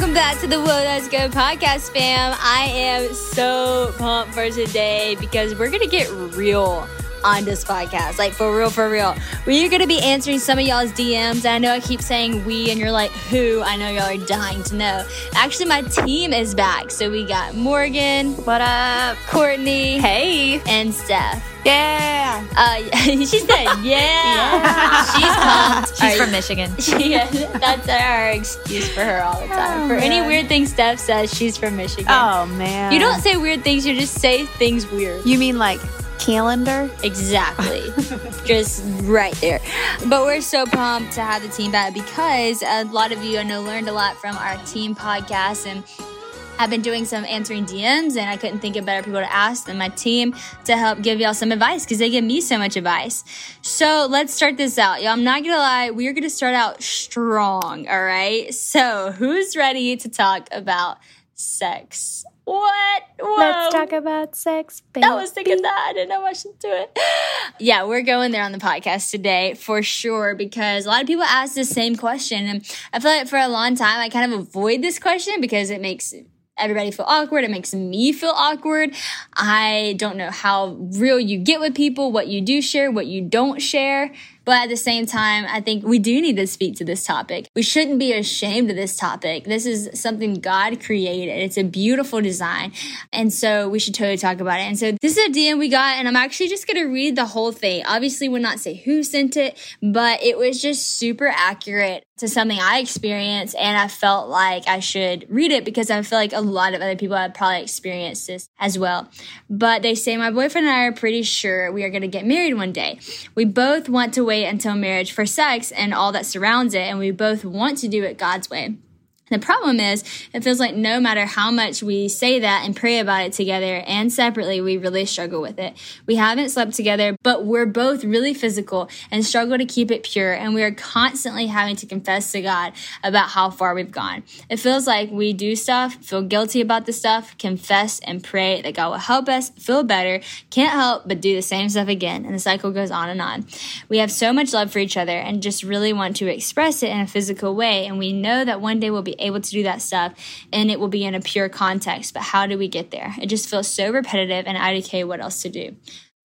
Welcome back to the Whoa That's Good podcast, fam. I am so pumped for today because we're going to get real on this podcast. Like, for real, for real. We're going to be answering some of y'all's DMs. And I know I keep saying we, and you're like, who? I know y'all are dying to know. Actually, my team is back. So we got Morgan. What up? Courtney. Hey. And Steph. Yeah. Uh, she said, yeah. yeah. She's pumped. She's from Michigan. Yeah, that's our excuse for her all the time. Oh, for any weird thing Steph says, she's from Michigan. Oh man. You don't say weird things, you just say things weird. You mean like calendar? Exactly. just right there. But we're so pumped to have the team back because a lot of you I know learned a lot from our team podcast and I've been doing some answering DMs and I couldn't think of better people to ask than my team to help give y'all some advice because they give me so much advice. So let's start this out. Y'all, I'm not gonna lie, we're gonna start out strong, all right? So who's ready to talk about sex? What? Whoa. Let's talk about sex, baby. I was thinking that. I didn't know I should do it. Yeah, we're going there on the podcast today for sure because a lot of people ask the same question. And I feel like for a long time, I kind of avoid this question because it makes everybody feel awkward. It makes me feel awkward. I don't know how real you get with people, what you do share, what you don't share. But at the same time, I think we do need to speak to this topic. We shouldn't be ashamed of this topic. This is something God created. It's a beautiful design. And so we should totally talk about it. And so this is a DM we got, and I'm actually just going to read the whole thing. Obviously, would not say who sent it, but it was just super accurate to something I experienced. And I felt like I should read it because I feel like a lot of other people have probably experienced this as well. But they say, My boyfriend and I are pretty sure we are going to get married one day. We both want to wait until marriage for sex and all that surrounds it, and we both want to do it God's way. The problem is, it feels like no matter how much we say that and pray about it together and separately, we really struggle with it. We haven't slept together, but we're both really physical and struggle to keep it pure, and we are constantly having to confess to God about how far we've gone. It feels like we do stuff, feel guilty about the stuff, confess and pray that God will help us feel better, can't help but do the same stuff again, and the cycle goes on and on. We have so much love for each other and just really want to express it in a physical way, and we know that one day we'll be able to do that stuff and it will be in a pure context. But how do we get there? It just feels so repetitive and IDK what else to do.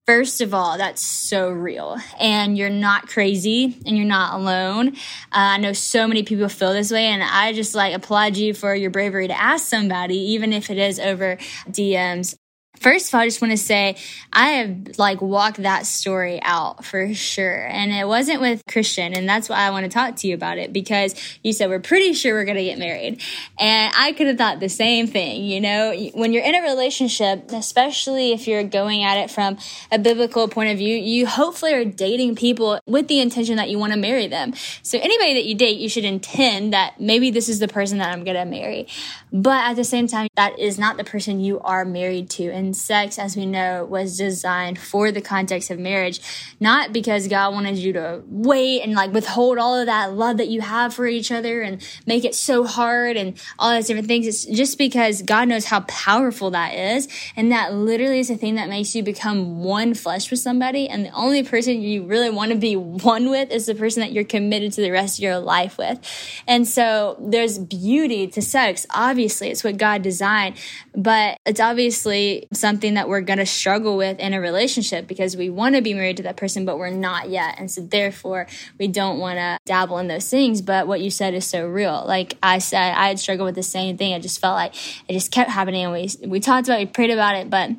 First of all, that's so real. And you're not crazy and you're not alone. Uh, I know so many people feel this way, and I just like applaud you for your bravery to ask somebody, even if it is over DMs. First of all, I just want to say I have like walked that story out for sure. And it wasn't with Christian. And that's why I want to talk to you about it because you said we're pretty sure we're going to get married. And I could have thought the same thing. You know, when you're in a relationship, especially if you're going at it from a biblical point of view, you hopefully are dating people with the intention that you want to marry them. So anybody that you date, you should intend that maybe this is the person that I'm going to marry. But at the same time, that is not the person you are married to. And sex, as we know, was designed for the context of marriage, not because God wanted you to wait and like withhold all of that love that you have for each other and make it so hard and all those different things. It's just because God knows how powerful that is. And that literally is the thing that makes you become one flesh with somebody. And the only person you really want to be one with is the person that you're committed to the rest of your life with. And so there's beauty to sex. Obviously, it's what God designed, but it's obviously something that we're going to struggle with in a relationship because we want to be married to that person, but we're not yet. And so therefore we don't want to dabble in those things. But what you said is so real. Like I said, I had struggled with the same thing. I just felt like it just kept happening. And we, we talked about it, we prayed about it, but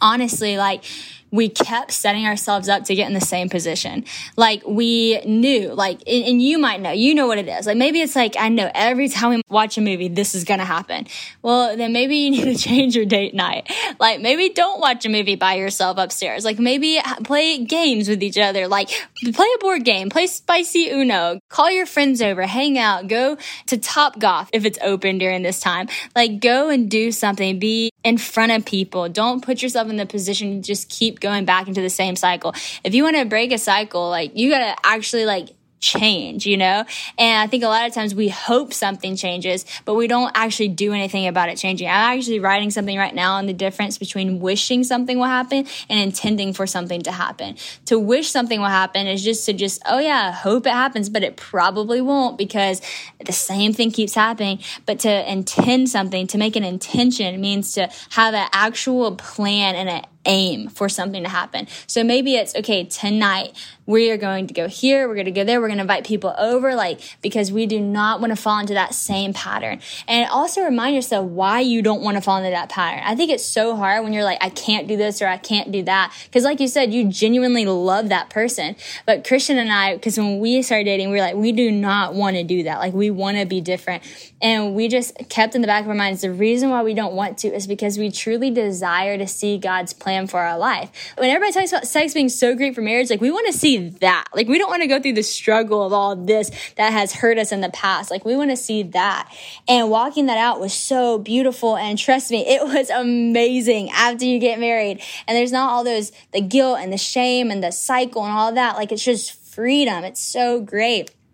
honestly, like, we kept setting ourselves up to get in the same position. Like we knew, like, and, you might know, you know what it is. Like maybe it's like, I know every time we watch a movie, this is going to happen. Well, then maybe you need to change your date night. Like maybe don't watch a movie by yourself upstairs. Like maybe play games with each other. Like play a board game, play spicy Uno, call your friends over, hang out, go to Top Golf if it's open during this time. Like go and do something. Be in front of people. Don't put yourself in the position to just keep going back into the same cycle. If you want to break a cycle, like you got to actually like change, you know? And I think a lot of times we hope something changes, but we don't actually do anything about it changing. I'm actually writing something right now on the difference between wishing something will happen and intending for something to happen. To wish something will happen is just to just, oh yeah, hope it happens, but it probably won't because the same thing keeps happening. But to intend something, to make an intention means to have an actual plan and an aim for something to happen. So maybe it's okay, tonight we are going to go here, we're going to go there, we're going to invite people over, like, because we do not want to fall into that same pattern. And also remind yourself why you don't want to fall into that pattern. I think it's so hard when you're like, I can't do this or I can't do that. Because, like you said, you genuinely love that person. But Christian and I, because when we started dating, we were like, we do not want to do that. Like, we want to be different. And we just kept in the back of our minds the reason why we don't want to is because we truly desire to see God's plan for our life. When everybody talks about sex being so great for marriage, like, we want to see that. Like, we don't want to go through the struggle of all this that has hurt us in the past. Like, we want to see that. And walking that out was so beautiful. And trust me, it was amazing after you get married. And there's not all those, the guilt and the shame and the cycle and all that. Like, it's just freedom. It's so great.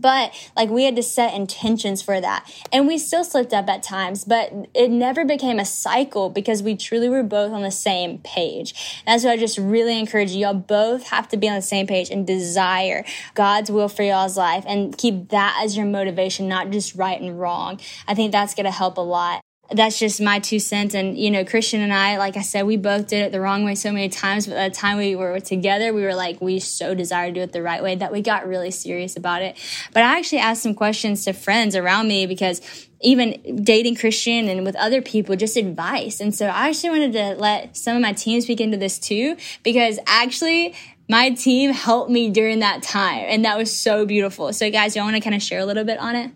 But like we had to set intentions for that. And we still slipped up at times, but it never became a cycle because we truly were both on the same page. And that's what I just really encourage you. Y'all both have to be on the same page and desire God's will for y'all's life and keep that as your motivation, not just right and wrong. I think that's going to help a lot that's just my two cents. And, you know, Christian and I, like I said, we both did it the wrong way so many times. But by the time we were together, we were like, we so desire to do it the right way that we got really serious about it. But I actually asked some questions to friends around me because even dating Christian and with other people, just advice. And so I actually wanted to let some of my team speak into this too, because actually, my team helped me during that time. And that was so beautiful. So, guys, y'all want to kind of share a little bit on it?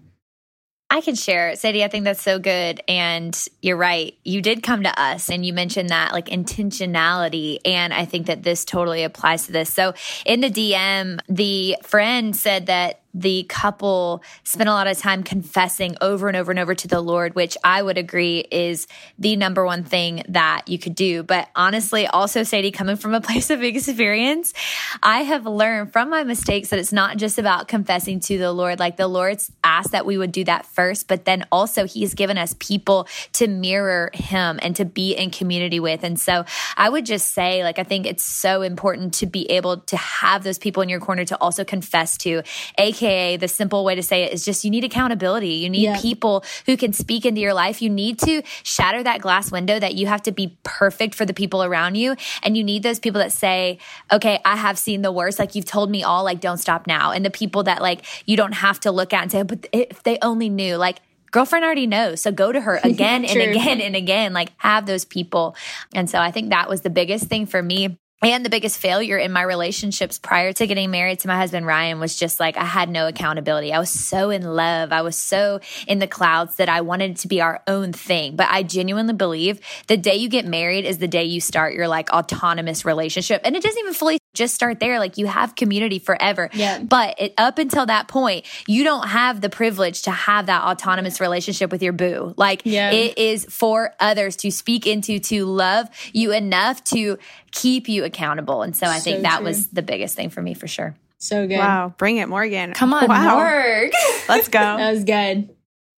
I can share. Sadie, I think that's so good. And you're right. You did come to us and you mentioned that like intentionality. And I think that this totally applies to this. So in the DM, the friend said that the couple spent a lot of time confessing over and over and over to the Lord, which I would agree is the number one thing that you could do. But honestly, also, Sadie, coming from a place of experience, I have learned from my mistakes that it's not just about confessing to the Lord. Like the Lord's asked that we would do that first, but then also He's given us people to mirror Him and to be in community with. And so I would just say, like, I think it's so important to be able to have those people in your corner to also confess to, aka AKA the simple way to say it is just you need accountability. You need yeah. people who can speak into your life. You need to shatter that glass window that you have to be perfect for the people around you. And you need those people that say, okay, I have seen the worst. Like you've told me all, like don't stop now. And the people that like you don't have to look at and say, but if they only knew, like girlfriend already knows. So go to her again and again and again. Like have those people. And so I think that was the biggest thing for me and the biggest failure in my relationships prior to getting married to my husband Ryan was just like I had no accountability. I was so in love. I was so in the clouds that I wanted it to be our own thing. But I genuinely believe the day you get married is the day you start your like autonomous relationship. And it doesn't even fully just start there. Like you have community forever. Yeah. But it, up until that point, you don't have the privilege to have that autonomous relationship with your boo. Like Yeah. it is for others to speak into, to love you enough to keep you accountable. And so I think that true. was the biggest thing for me for sure. So good. Wow, bring it, Morgan. Come on, wow. work. Let's go. That was good.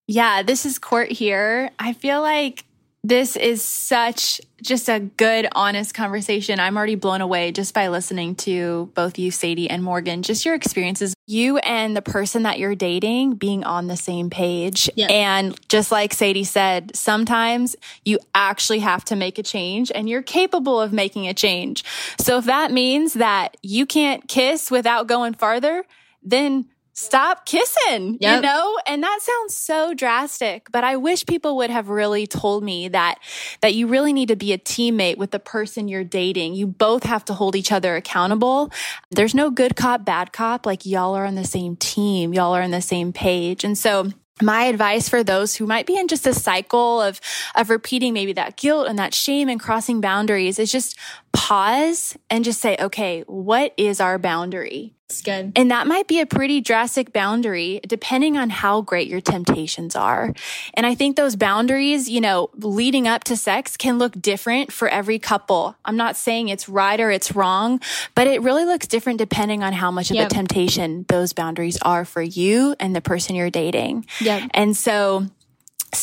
Yeah, this is Court here. I feel like this is such just a good, honest conversation. I'm already blown away just by listening to both you, Sadie and Morgan, just your experiences. You and the person that you're dating being on the same page. And just like Sadie said, sometimes you actually have to make a change and you're capable of making a change. So if that means that you can't kiss without going farther, then stop kissing, you know? And that sounds so drastic, but I wish people would have really told me that that you really need to be a teammate with the person you're dating. You both have to hold each other accountable. There's no good cop, bad cop. Like y'all are on the same team. Y'all are on the same page. And so my advice for those who might be in just a cycle of of repeating maybe that guilt and that shame and crossing boundaries is just pause and just say, okay, what is our boundary? It's good. And that might be a pretty drastic boundary depending on how great your temptations are. And I think those boundaries, you know, leading up to sex can look different for every couple. I'm not saying it's right or it's wrong, but it really looks different depending on how much of Yep. a temptation those boundaries are for you and the person you're dating. Yep. And so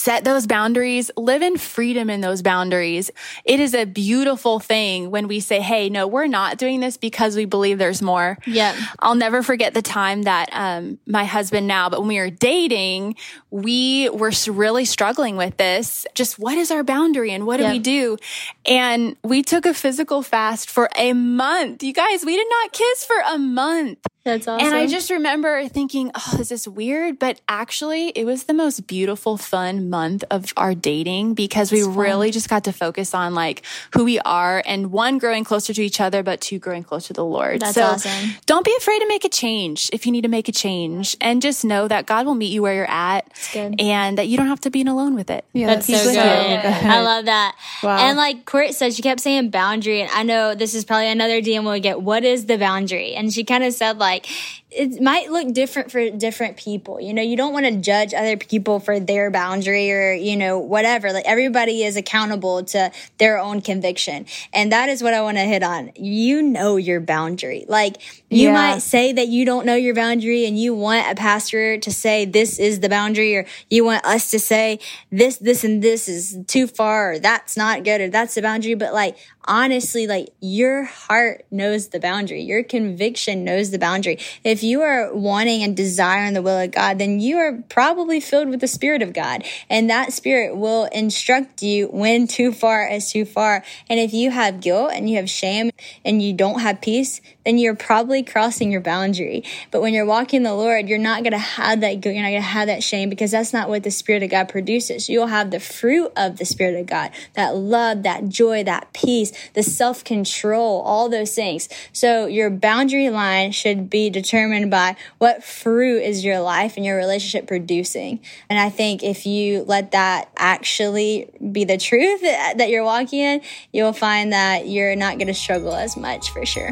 set those boundaries, live in freedom in those boundaries. It is a beautiful thing when we say, Hey, no, we're not doing this because we believe there's more. Yeah. I'll never forget the time that um, my husband now, but when we were dating, we were really struggling with this. Just what is our boundary and what do Yeah. we do? And we took a physical fast for a month. You guys, we did not kiss for a month. That's awesome. And I just remember thinking, oh, this is this weird? But actually, it was the most beautiful, fun month of our dating because we really just got to focus on like who we are and one, growing closer to each other, but two, growing closer to the Lord. That's so awesome. don't be afraid to make a change if you need to make a change and just know that God will meet you where you're at and that you don't have to be alone with it. Yeah, That's so good. with. I love that. Wow. And like Court said, she kept saying boundary. And I know this is probably another DM we'll get. What is the boundary? And she kind of said like, like it might look different for different people. You know, you don't want to judge other people for their boundary or, you know, whatever. Like everybody is accountable to their own conviction. And that is what I want to hit on. You know your boundary. Like you Yeah. might say that you don't know your boundary and you want a pastor to say this is the boundary or you want us to say this, this and this is too far or that's not good or that's the boundary. But like, honestly, like your heart knows the boundary. Your conviction knows the boundary. If you are wanting and desiring the will of God, then you are probably filled with the Spirit of God. And that Spirit will instruct you when too far is too far. And if you have guilt and you have shame and you don't have peace, then you're probably crossing your boundary. But when you're walking the Lord, you're not going to have that guilt. You're not going to have that shame because that's not what the Spirit of God produces. You'll have the fruit of the Spirit of God, that love, that joy, that peace, the self control, all those things. So your boundary line should be determined by what fruit is your life and your relationship producing. And I think if you let that actually be the truth that you're walking in, you'll find that you're not going to struggle as much for sure.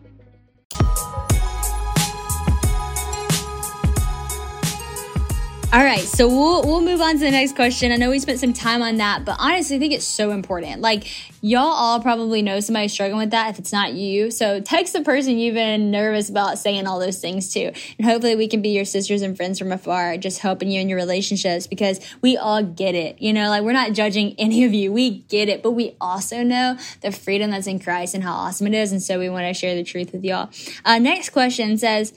you All right, so we'll we'll move on to the next question. I know we spent some time on that, but honestly, I think it's so important. Like y'all all probably know somebody struggling with that if it's not you. So text the person you've been nervous about saying all those things to, and hopefully we can be your sisters and friends from afar, just helping you in your relationships because we all get it. You know, like we're not judging any of you. We get it, but we also know the freedom that's in Christ and how awesome it is, and so we want to share the truth with y'all. Uh, next question says.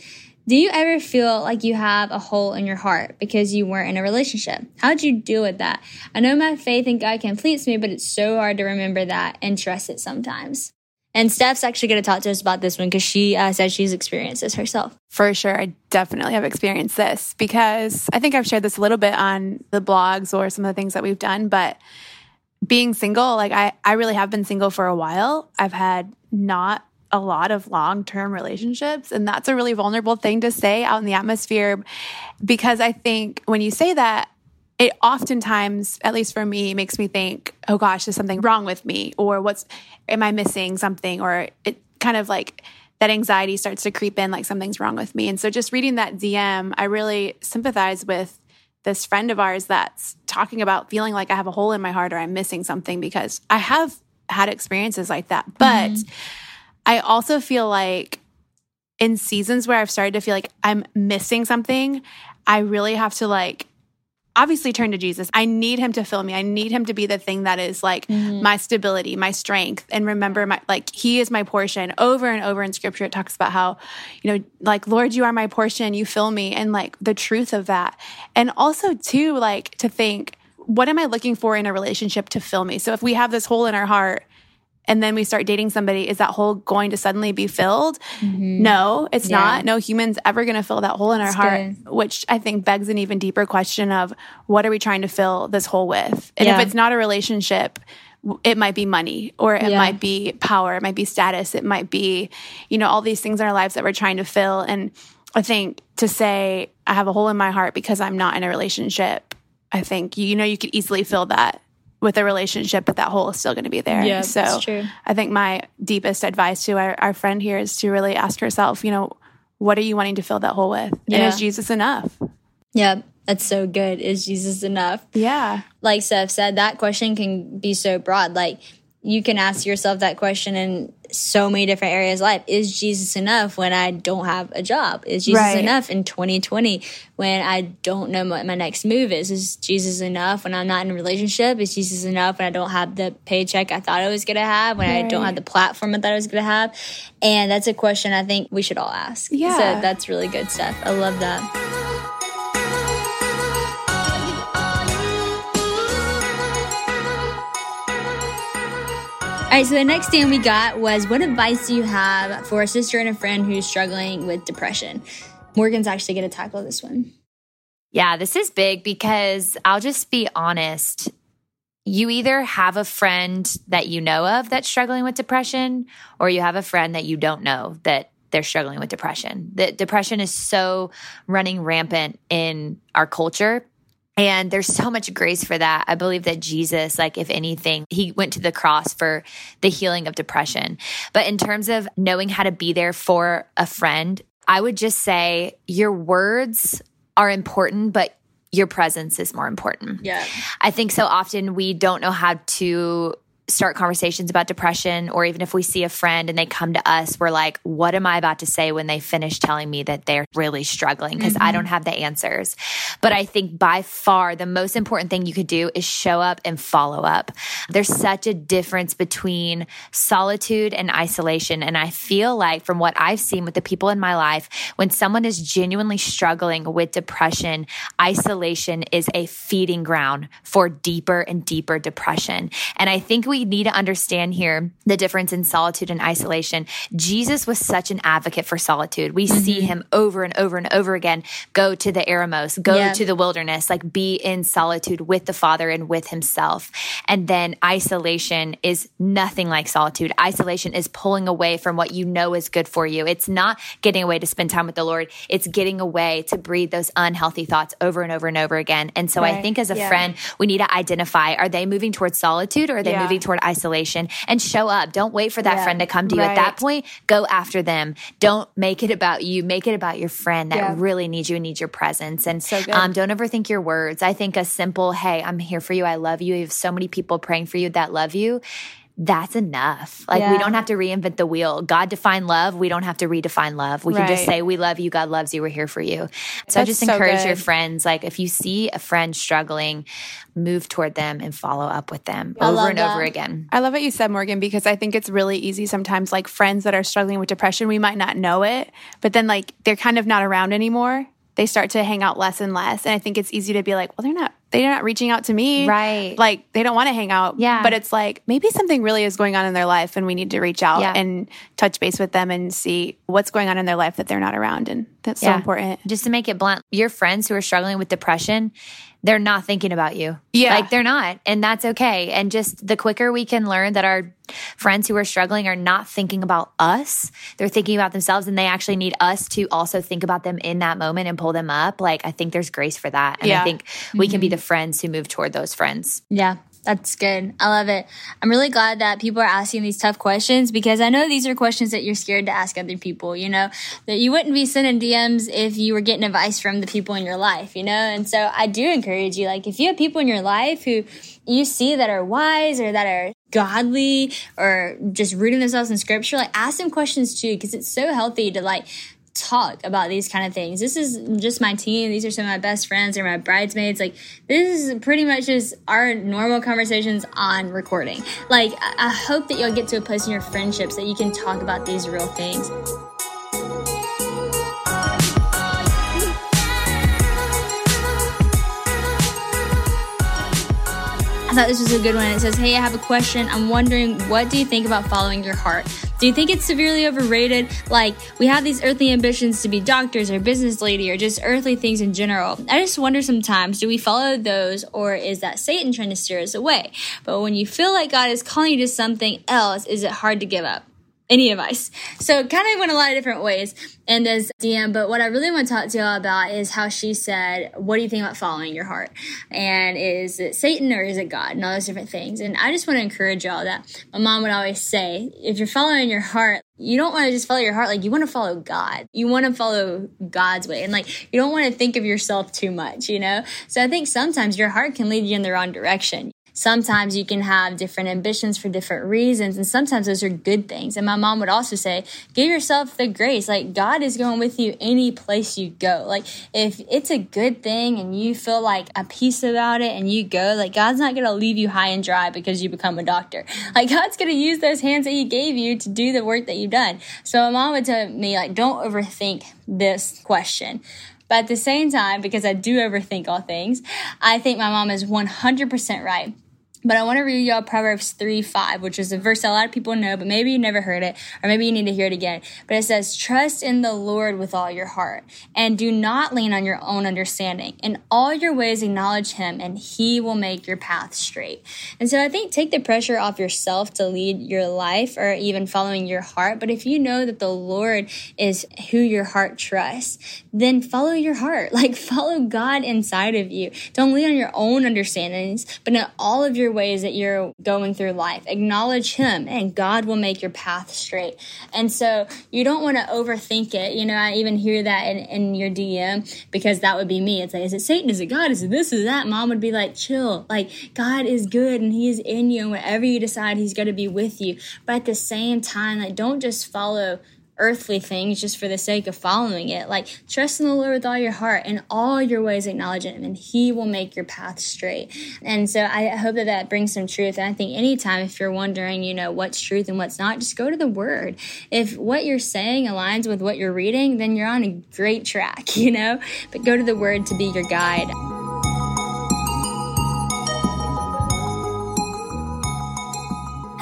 Do you ever feel like you have a hole in your heart because you weren't in a relationship? How'd you deal with that? I know my faith in God completes me, but it's so hard to remember that and trust it sometimes. And Steph's actually going to talk to us about this one because she uh, says she's experienced this herself. For sure. I definitely have experienced this because I think I've shared this a little bit on the blogs or some of the things that we've done. But being single, like I, I really have been single for a while. I've had not a lot of long term relationships. And that's a really vulnerable thing to say out in the atmosphere because I think when you say that, it oftentimes, at least for me, makes me think, oh gosh, is something wrong with me? Or what's, am I missing something? Or it kind of like, that anxiety starts to creep in like something's wrong with me. And so just reading that DM, I really sympathize with this friend of ours that's talking about feeling like I have a hole in my heart or I'm missing something because I have had experiences like that. But mm-hmm. I also feel like in seasons where I've started to feel like I'm missing something, I really have to like obviously turn to Jesus. I need him to fill me. I need him to be the thing that is like mm-hmm. my stability, my strength. And remember my like he is my portion. Over and over in scripture it talks about how, you know, like Lord, you are my portion, you fill me and like the truth of that. And also too like to think what am I looking for in a relationship to fill me? So if we have this hole in our heart and then we start dating somebody, is that hole going to suddenly be filled? Mm-hmm. No, it's yeah. not. No human's ever going to fill that hole in our That's heart, good. which I think begs an even deeper question of what are we trying to fill this hole with? And yeah. if it's not a relationship, it might be money or it yeah. might be power, it might be status, it might be, you know, all these things in our lives that we're trying to fill. And I think to say, I have a hole in my heart because I'm not in a relationship, I think, you know, you could easily fill that with a relationship, but that hole is still going to be there. Yeah, so that's true. I think my deepest advice to our, our friend here is to really ask herself, you know, what are you wanting to fill that hole with? Yeah. And is Jesus enough? Yeah, that's so good. Is Jesus enough? Yeah. Like Steph said, that question can be so broad. Like, you can ask yourself that question in so many different areas of life. Is Jesus enough when I don't have a job? Is Jesus right. enough in 2020 when I don't know what my next move is? Is Jesus enough when I'm not in a relationship? Is Jesus enough when I don't have the paycheck I thought I was going to have? When right. I don't have the platform I thought I was going to have? And that's a question I think we should all ask. Yeah. So that's really good stuff. I love that. Right, so the next thing we got was what advice do you have for a sister and a friend who's struggling with depression? Morgan's actually going to tackle this one. Yeah, this is big because I'll just be honest. You either have a friend that you know of that's struggling with depression, or you have a friend that you don't know that they're struggling with depression. That depression is so running rampant in our culture and there's so much grace for that. I believe that Jesus, like, if anything, he went to the cross for the healing of depression. But in terms of knowing how to be there for a friend, I would just say your words are important, but your presence is more important. Yeah. I think so often we don't know how to start conversations about depression or even if we see a friend and they come to us we're like what am i about to say when they finish telling me that they're really struggling? Because mm-hmm. i don't have the answers. But i think by far the most important thing you could do is show up and follow up. There's such a difference between solitude and isolation. And i feel like from what i've seen with the people in my life when someone is genuinely struggling with depression isolation is a feeding ground for deeper and deeper depression. And i think we we need to understand here the difference in solitude and isolation. Jesus was such an advocate for solitude. We mm-hmm. see him over and over and over again go to the eremos, go to the wilderness, like be in solitude with the Father and with himself. And then isolation is nothing like solitude. Isolation is pulling away from what you know is good for you. It's not getting away to spend time with the Lord, it's getting away to breathe those unhealthy thoughts over and over and over again. And so right. I think as a yeah. friend, we need to identify are they moving towards solitude or are they yeah. moving toward isolation and show up. Don't wait for that Yeah. friend to come to you. At that point, go after them. Don't make it about you. Make it about your friend that Yeah. really needs you and needs your presence. And So um, don't overthink your words. I think a simple, hey, I'm here for you. I love you. You have so many people praying for you that love you. That's enough. Like, we don't have to reinvent the wheel. God defined love. We don't have to redefine love. We can just say, We love you. God loves you. We're here for you. So I That's just so encourage your friends, like, if you see a friend struggling, move toward them and follow up with them I over and that. over again. I love what you said, Morgan, because I think it's really easy sometimes, like friends that are struggling with depression, we might not know it, but then like they're kind of not around anymore. They start to hang out less and less. And I think it's easy to be like, well, they're not, they're not reaching out to me. Right. Like they don't want to hang out. Yeah. But it's like maybe something really is going on in their life and we need to reach out Yeah. and touch base with them and see what's going on in their life that they're not around. And that's so important. Just to make it blunt, your friends who are struggling with depression, they're not thinking about you. Yeah. Like they're not. And that's okay. And just the quicker we can learn that our friends who are struggling are not thinking about us, they're thinking about themselves and they actually need us to also think about them in that moment and pull them up. Like I think there's grace for that. And I think we can be mm-hmm. the friends who move toward those friends. Yeah, that's good. I love it. I'm really glad that people are asking these tough questions because I know these are questions that you're scared to ask other people, you know, that you wouldn't be sending DMs if you were getting advice from the people in your life, you know? And so I do encourage you, like, if you have people in your life who you see that are wise or that are godly or just rooting themselves in scripture, like, ask them questions too because it's so healthy to, like, talk about these kind of things. This is just my team. These are some of my best friends or my bridesmaids. Like this is pretty much just our normal conversations on recording. Like I, hope that you'll get to a place in your friendships that you can talk about these real things. I thought this was a good one. It says, Hey, I have a question. I'm wondering, what do you think about following your heart? Do you think it's severely overrated? Like, we have these earthly ambitions to be doctors or business lady or just earthly things in general. I just wonder sometimes, do we follow those or is that Satan trying to steer us away? But when you feel like God is calling you to something else, is it hard to give up? Any advice. So it kind of went a lot of different ways in this DM, but what I really want to talk to y'all about is how she said, what do you think about following your heart? And is it Satan or is it God? And all those different things. And I just want to encourage y'all that my mom would always say, if you're following your heart, you don't want to just follow your heart. Like you want to follow God. You want to follow God's way. And like, you don't want to think of yourself too much, you know? So I think sometimes your heart can lead you in the wrong direction sometimes you can have different ambitions for different reasons and sometimes those are good things. And my mom would also say give yourself the grace. Like god is going with you any place you go. Like if it's a good thing and you feel like a peace about it and you go like god's not going to leave you high and dry because you become a doctor. Like god's going to use those hands that he gave you to do the work that you've done. So my mom would tell me like don't overthink this question. But at the same time, because I do overthink all things, I think my mom is 100% right. But I want to read y'all Proverbs 3 5, which is a verse a lot of people know, but maybe you never heard it, or maybe you need to hear it again. But it says, Trust in the Lord with all your heart, and do not lean on your own understanding. In all your ways, acknowledge Him, and He will make your path straight. And so I think take the pressure off yourself to lead your life or even following your heart. But if you know that the Lord is who your heart trusts, then follow your heart. Like follow God inside of you. Don't lean on your own understandings, but in all of your ways that you're going through life. Acknowledge Him, and God will make your path straight. And so you don't want to overthink it. You know, I even hear that in, in your DM because that would be me. It's like, is it Satan? Is it God? Is it this? Is that? Mom would be like, chill. Like, God is good and He is in you, and wherever you decide, He's going to be with you. But at the same time, like, don't just follow earthly things just for the sake of following it. Like, trust in the Lord with all your heart and all your ways acknowledge Him, and He will make your path straight. And so I hope that that brings some truth. And I think anytime if you're wondering, you know, what's truth and what's not, just go to the Word. If what you're saying aligns with what you're reading, then you're on a great track, you know? But go to the Word to be your guide.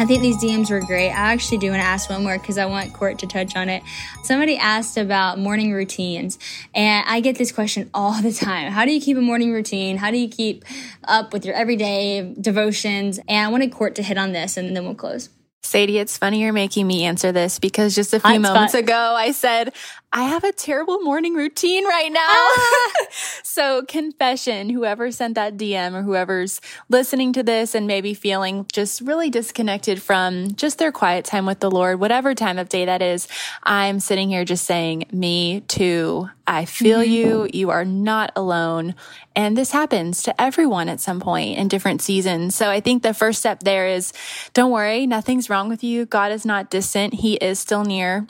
I think these DMs were great. I actually do want to ask one more because I want Court to touch on it. Somebody asked about morning routines, and I get this question all the time. How do you keep a morning routine? How do you keep up with your everyday devotions? And I wanted Court to hit on this, and then we'll close. Sadie, it's funny you're making me answer this because just a few Hot moments spot. ago I said, I have a terrible morning routine right now. Ah. so, confession whoever sent that DM or whoever's listening to this and maybe feeling just really disconnected from just their quiet time with the Lord, whatever time of day that is, I'm sitting here just saying, Me too. I feel mm-hmm. you. You are not alone. And this happens to everyone at some point in different seasons. So I think the first step there is don't worry, nothing's wrong with you. God is not distant. He is still near.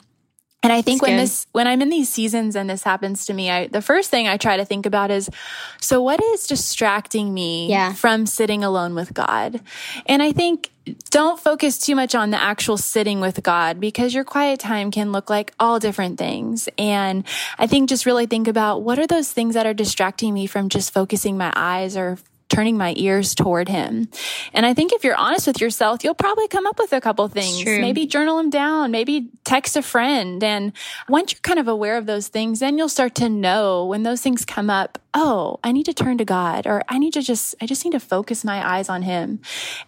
And I think when this, when I'm in these seasons and this happens to me, I, the first thing I try to think about is, so what is distracting me Yeah. from sitting alone with God? And I think don't focus too much on the actual sitting with God because your quiet time can look like all different things. And I think just really think about what are those things that are distracting me from just focusing my eyes or turning my ears toward him. And I think if you're honest with yourself, you'll probably come up with a couple things. Maybe journal them down, maybe text a friend. And once you're kind of aware of those things, then you'll start to know when those things come up, oh, I need to turn to God or I need to just, I just need to focus my eyes on him.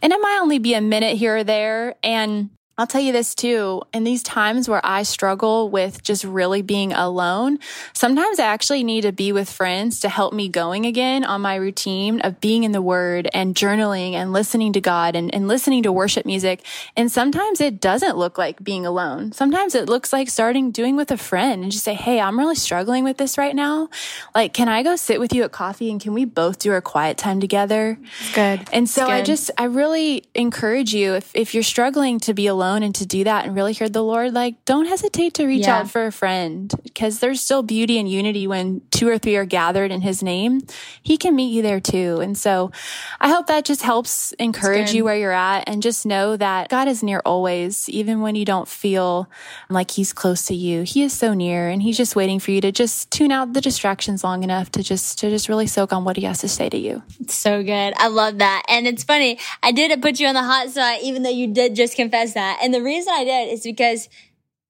And it might only be a minute here or there. And I'll tell you this too. In these times where I struggle with just really being alone, sometimes I actually need to be with friends to help me going again on my routine of being in the word and journaling and listening to God and, and listening to worship music. And sometimes it doesn't look like being alone. Sometimes it looks like starting doing with a friend and just say, Hey, I'm really struggling with this right now. Like, can I go sit with you at coffee and can we both do our quiet time together? It's good. And so I just, I really encourage you if, if you're struggling to be alone and to do that and really hear the Lord, like, don't hesitate to reach Yeah. out for a friend because there's still beauty and unity when two or three are gathered in his name. He can meet you there too. And so I hope that just helps encourage you where you're at and just know that God is near always, even when you don't feel like he's close to you. He is so near and he's just waiting for you to just tune out the distractions long enough to just, to just really soak on what he has to say to you. It's So good. I love that. And it's funny. I did put you on the hot spot, even though you did just confess that. And the reason I did is because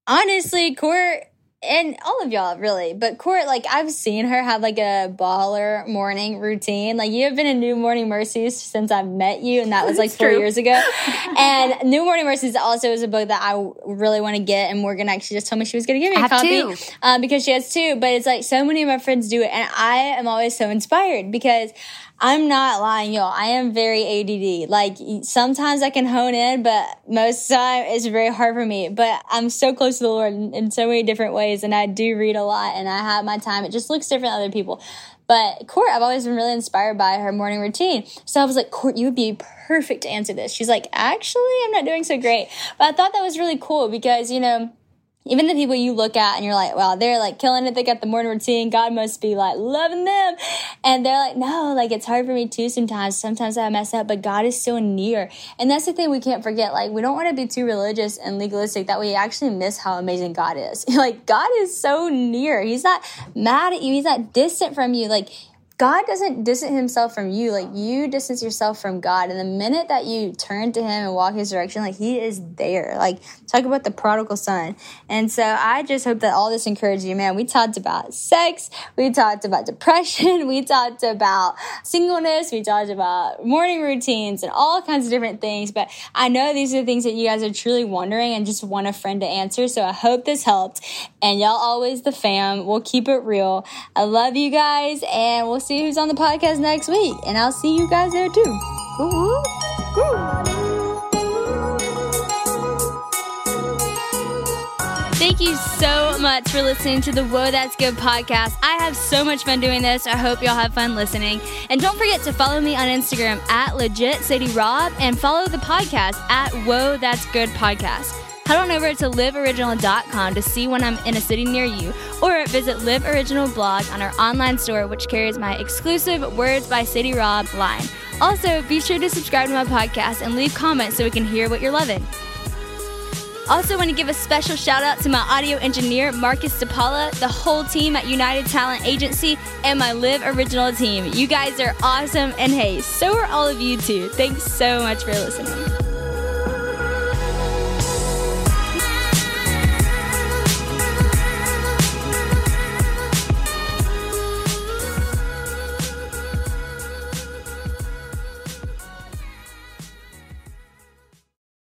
honestly, Court and all of y'all really, but Court, like I've seen her have like a baller morning routine. Like you have been in New Morning Mercies since I've met you, and that was like four true. years ago. and New Morning Mercies also is a book that I really want to get, and Morgan actually just told me she was going to give me a copy um, because she has two. But it's like so many of my friends do it, and I am always so inspired because I'm not lying, y'all. I am very ADD. Like sometimes I can hone in, but most time it's very hard for me. But I'm so close to the Lord in, in so many different ways, and I do read a lot, and I have my time. It just looks different than other people. But Court, I've always been really inspired by her morning routine. So I was like, Court, you would be perfect to answer this. She's like, actually, I'm not doing so great. But I thought that was really cool because, you know, even the people you look at and you're like, wow, they're like killing it. They got the morning routine. God must be like loving them. And they're like, no, like it's hard for me too sometimes. Sometimes I mess up, but God is so near. And that's the thing we can't forget. Like, we don't want to be too religious and legalistic that we actually miss how amazing God is. like, God is so near. He's not mad at you. He's not distant from you. Like, God doesn't distance himself from you. Like you distance yourself from God. And the minute that you turn to him and walk his direction, like he is there. Like talk about the prodigal son. And so I just hope that all this encourages you, man. We talked about sex. We talked about depression. We talked about singleness. We talked about morning routines and all kinds of different things. But I know these are things that you guys are truly wondering and just want a friend to answer. So I hope this helped. And y'all always the fam. We'll keep it real. I love you guys and we'll see who's on the podcast next week. And I'll see you guys there too. Woo woo. Thank you so much for listening to the Whoa That's Good podcast. I have so much fun doing this. I hope y'all have fun listening. And don't forget to follow me on Instagram at legit Rob and follow the podcast at Whoa That's Good podcast. Head on over to liveoriginal.com to see when I'm in a city near you, or visit Live Original blog on our online store, which carries my exclusive Words by Sadie Rob line. Also, be sure to subscribe to my podcast and leave comments so we can hear what you're loving. Also, want to give a special shout out to my audio engineer, Marcus DePaula, the whole team at United Talent Agency, and my Live Original team. You guys are awesome, and hey, so are all of you too. Thanks so much for listening.